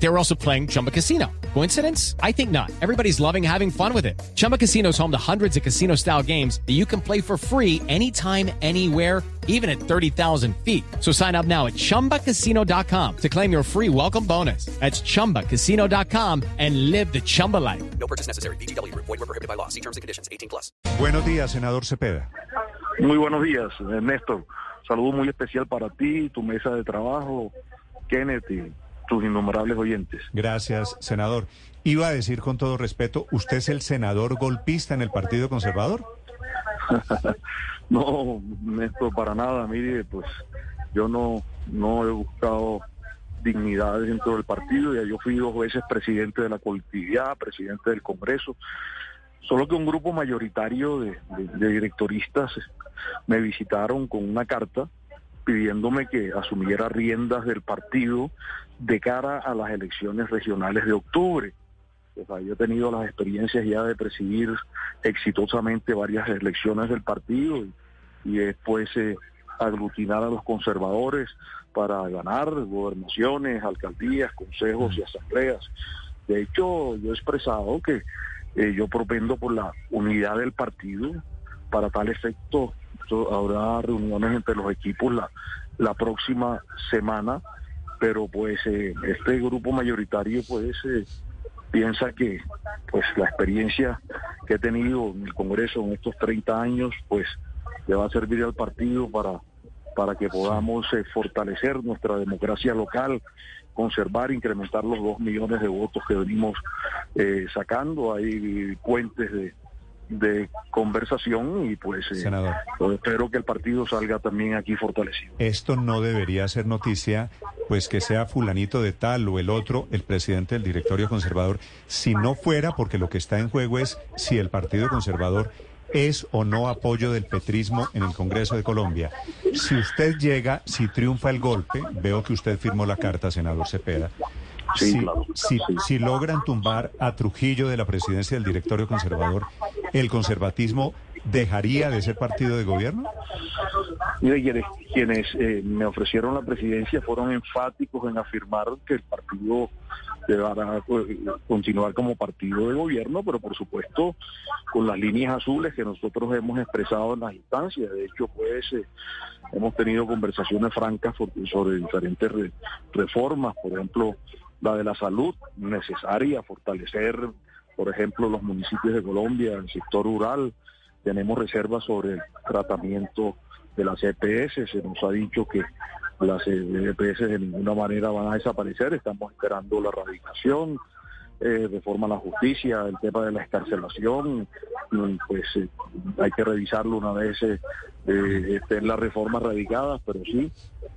They were also playing Chumba Casino. Coincidence? I think not. Everybody's loving having fun with it. Chumba Casino is home to hundreds of casino style games that you can play for free anytime, anywhere, even at 30,000 feet. So sign up now at chumbacasino.com to claim your free welcome bonus. That's chumbacasino.com and live the Chumba life. No purchase necessary. BGW. Void were prohibited by law. See terms and conditions. 18 plus. Buenos días, senador Cepeda. Muy buenos días, Ernesto. Saludo muy especial para ti, tu mesa de trabajo, Kenneth y tus innumerables oyentes. Gracias, senador. Iba a decir con todo respeto, ¿usted es el senador golpista en el Partido Conservador? no, Ernesto, para nada. Mire, pues yo no, no he buscado dignidad dentro del partido. Ya yo fui dos veces presidente de la colectividad, presidente del Congreso. Solo que un grupo mayoritario de, de, de directoristas me visitaron con una carta pidiéndome que asumiera riendas del partido de cara a las elecciones regionales de octubre. O sea, yo he tenido las experiencias ya de presidir exitosamente varias elecciones del partido y, y después eh, aglutinar a los conservadores para ganar gobernaciones, alcaldías, consejos y asambleas. De hecho, yo he expresado que eh, yo propendo por la unidad del partido. Para tal efecto, habrá reuniones entre los equipos la, la próxima semana, pero pues eh, este grupo mayoritario pues eh, piensa que pues la experiencia que he tenido en el Congreso en estos 30 años pues le va a servir al partido para para que podamos eh, fortalecer nuestra democracia local, conservar, incrementar los dos millones de votos que venimos eh, sacando. Hay puentes de, de conversación y pues, eh, pues espero que el partido salga también aquí fortalecido. Esto no debería ser noticia, pues que sea fulanito de tal o el otro, el presidente del directorio conservador, si no fuera porque lo que está en juego es si el partido conservador es o no apoyo del petrismo en el Congreso de Colombia. Si usted llega, si triunfa el golpe, veo que usted firmó la carta, senador Cepeda. Sí, si, claro, si, si logran tumbar a Trujillo de la presidencia del directorio conservador, ¿el conservatismo dejaría de ser partido de gobierno? Mire, quienes, eh, me ofrecieron la presidencia fueron enfáticos en afirmar que el partido deberá eh, continuar como partido de gobierno, pero por supuesto con las líneas azules que nosotros hemos expresado en las instancias. De hecho, pues eh, hemos tenido conversaciones francas sobre diferentes re- reformas, por ejemplo, la de la salud necesaria, fortalecer, por ejemplo, los municipios de Colombia, el sector rural. Tenemos reservas sobre el tratamiento de las EPS. Se nos ha dicho que las EPS de ninguna manera van a desaparecer. Estamos esperando la radicación, eh, reforma a la justicia, el tema de la escarcelación. Pues eh, hay que revisarlo una vez eh, eh, estén las reformas radicadas, pero sí,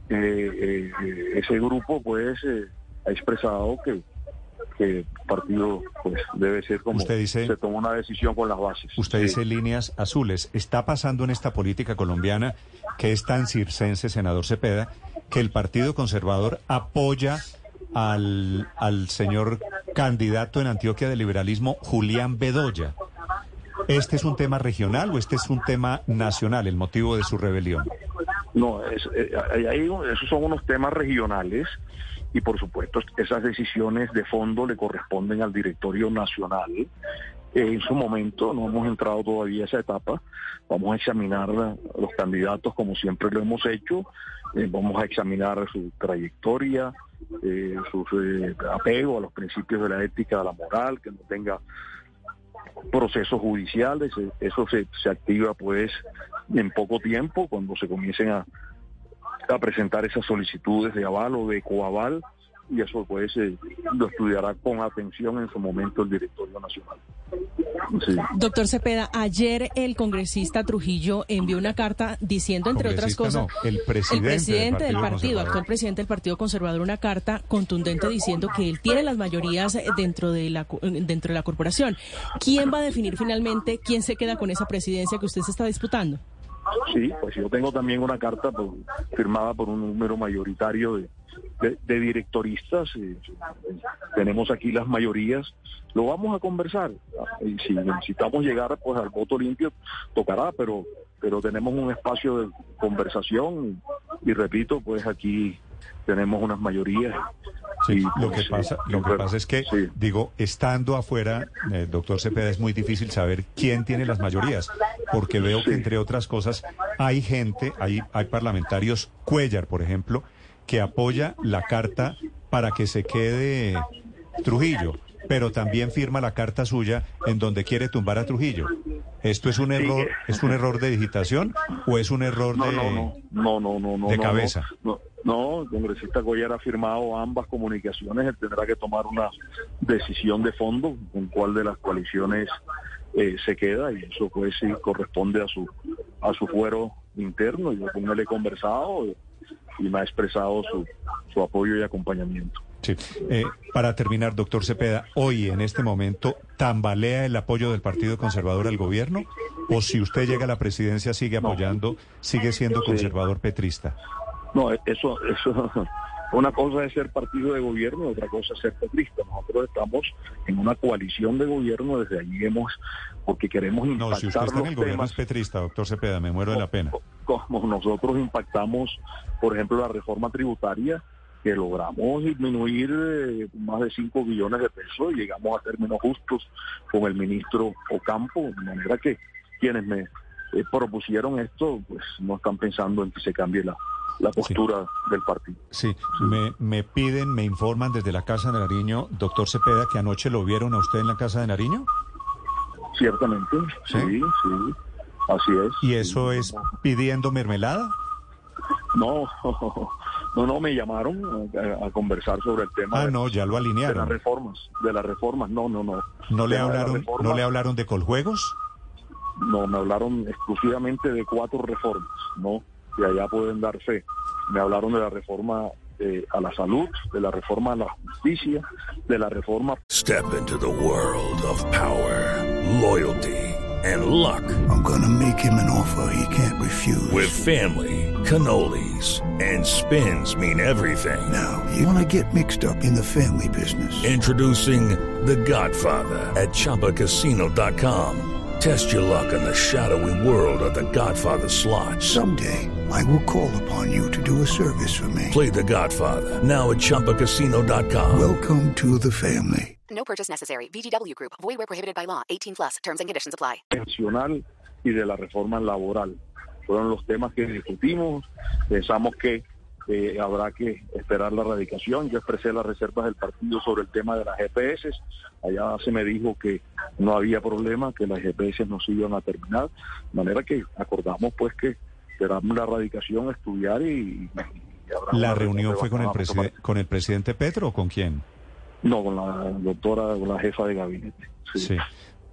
eh, ese grupo pues ha expresado que que el partido pues debe ser como Usted dice- se toma una decisión con las bases. Usted Sí. dice líneas azules. Está pasando en esta política colombiana que es tan circense, senador Cepeda, que el Partido Conservador apoya al, al señor candidato en Antioquia del liberalismo, Julián Bedoya. ¿Este es un tema regional o este es un tema nacional, el motivo de su rebelión? No, es, eh, hay- hay un- esos son unos temas regionales y por supuesto esas decisiones de fondo le corresponden al directorio nacional. En su momento no hemos entrado todavía a esa etapa. Vamos a examinar a los candidatos como siempre lo hemos hecho. Eh, vamos a examinar su trayectoria, eh, su eh, apego a los principios de la ética, de la moral, que no tenga procesos judiciales, eso se, se activa pues en poco tiempo cuando se comiencen a, a presentar esas solicitudes de aval o de coaval y eso pues eh, lo estudiará con atención en su momento el directorio nacional. Sí. Doctor Cepeda, ayer el congresista Trujillo envió una carta diciendo, entre otras cosas, no, el presidente del del Partido actual presidente del Partido Conservador, una carta contundente diciendo que él tiene las mayorías dentro de la dentro de la corporación. ¿Quién va a definir finalmente quién se queda con esa presidencia que usted se está disputando? Sí, pues yo tengo también una carta firmada por un número mayoritario de directoristas, eh, tenemos aquí las mayorías, lo vamos a conversar. Y si necesitamos llegar pues al voto limpio, tocará, pero pero tenemos un espacio de conversación y, repito, pues aquí tenemos unas mayorías. Sí, lo que pasa, lo que pasa es que, sí. digo, estando afuera, eh, doctor Cepeda, es muy difícil saber quién tiene las mayorías, porque veo que, entre otras cosas, hay gente, hay, hay parlamentarios, Cuellar, por ejemplo, que apoya la carta para que se quede Trujillo, pero también firma la carta suya en donde quiere tumbar a Trujillo. ¿Esto es un Sí. error, es un error de digitación o es un error No, de...? no, no, no, no, no, no. de cabeza. No, no, el congresista Goyer ha firmado ambas comunicaciones, él tendrá que tomar una decisión de fondo con cuál de las coaliciones eh, se queda y eso pues sí corresponde a su a su fuero interno. Yo con él he conversado y me ha expresado su, su apoyo y acompañamiento. Sí. Eh, para terminar, doctor Cepeda, hoy en este momento, ¿tambalea el apoyo del Partido Conservador al gobierno? ¿O si usted llega a la presidencia, sigue No. apoyando, sigue siendo conservador petrista? No, eso, eso, una cosa es ser partido de gobierno, otra cosa es ser petrista. Nosotros estamos en una coalición de gobierno, desde allí hemos, porque queremos No, impactar si usted está en el gobierno temas es petrista, doctor Cepeda, me muero de la pena. como nosotros impactamos, por ejemplo, la reforma tributaria, que logramos disminuir eh, más de 5 billones de pesos y llegamos a términos justos con el ministro Ocampo, de manera que quienes me eh, propusieron esto, pues no están pensando en que se cambie la, la postura del partido. Sí, me, me piden, me informan desde la Casa de Nariño, doctor Cepeda, que anoche lo vieron a usted en la Casa de Nariño. Ciertamente, ¿Sí? sí, sí, así es. ¿Y eso es pidiendo mermelada? No, no, no, me llamaron a, a conversar sobre el tema Ah, de, no, ya lo de las alinearon. reformas, de las reformas, no, no, no. ¿No le hablaron, ¿no le hablaron de Coljuegos? No, me hablaron exclusivamente de cuatro reformas, ¿no? Y allá pueden dar fe. Me hablaron de la reforma eh, a la salud, de la reforma a la justicia, de la reforma Step into the world of power, loyalty, and luck. I'm gonna make him an offer he can't refuse. With family, cannolis, and spins mean everything. now, you wanna get mixed up in the family business. Introducing The Godfather at ChumbaCasino.com. Test your luck in the shadowy world of The Godfather slot. Someday, I will call upon you to do a service for me. Play The Godfather now at ChumbaCasino.com. Welcome to the family. No purchase necessary. VGW Group. Void where prohibited by law. 18 plus. Terms and conditions apply. pensional y de la reforma laboral. Fueron los temas que discutimos. Pensamos que eh, habrá que esperar la radicación. Yo expresé las reservas del partido sobre el tema de las GPS. Allá se me dijo que no había problema, que las GPS no se iban a terminar. De manera que acordamos pues que esperamos la radicación, estudiar y... y habrá ¿La reunión fue con el, preside- con el presidente Petro o con quién? No, con la doctora, con la jefa de gabinete. Sí. Sí.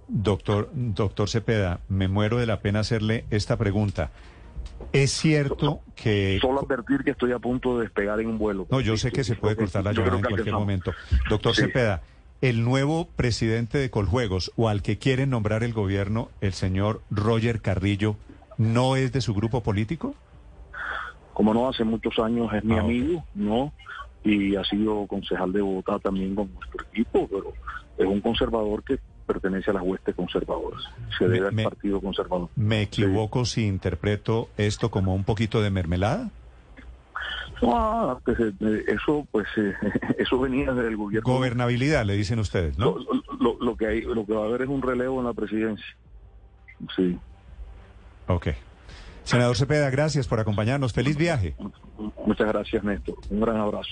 Doctor, doctor Cepeda, me muero de la pena hacerle esta pregunta. ¿Es cierto que... Solo advertir que estoy a punto de despegar en un vuelo. No, yo sé que se puede cortar la llamada en cualquier momento. Doctor Sí. Cepeda, el nuevo presidente de Coljuegos o al que quiere nombrar el gobierno, el señor Roger Carrillo, ¿no es de su grupo político? como no, hace muchos años es mi Ah, amigo, ¿no? Y ha sido concejal de Bogotá también con nuestro equipo, pero es un conservador que pertenece a las huestes conservadoras. Se Me- debe al me- Partido Conservador. ¿Me equivoco si interpreto esto como un poquito de mermelada? Ah, pues, eh, eso, pues, eh, eso venía del gobierno. Gobernabilidad, le dicen ustedes, ¿no? Lo, lo- lo que hay, lo que va a haber es un relevo en la presidencia. Sí. Ok. Senador Cepeda, gracias por acompañarnos. Feliz viaje. Muchas gracias, Néstor. Un gran abrazo.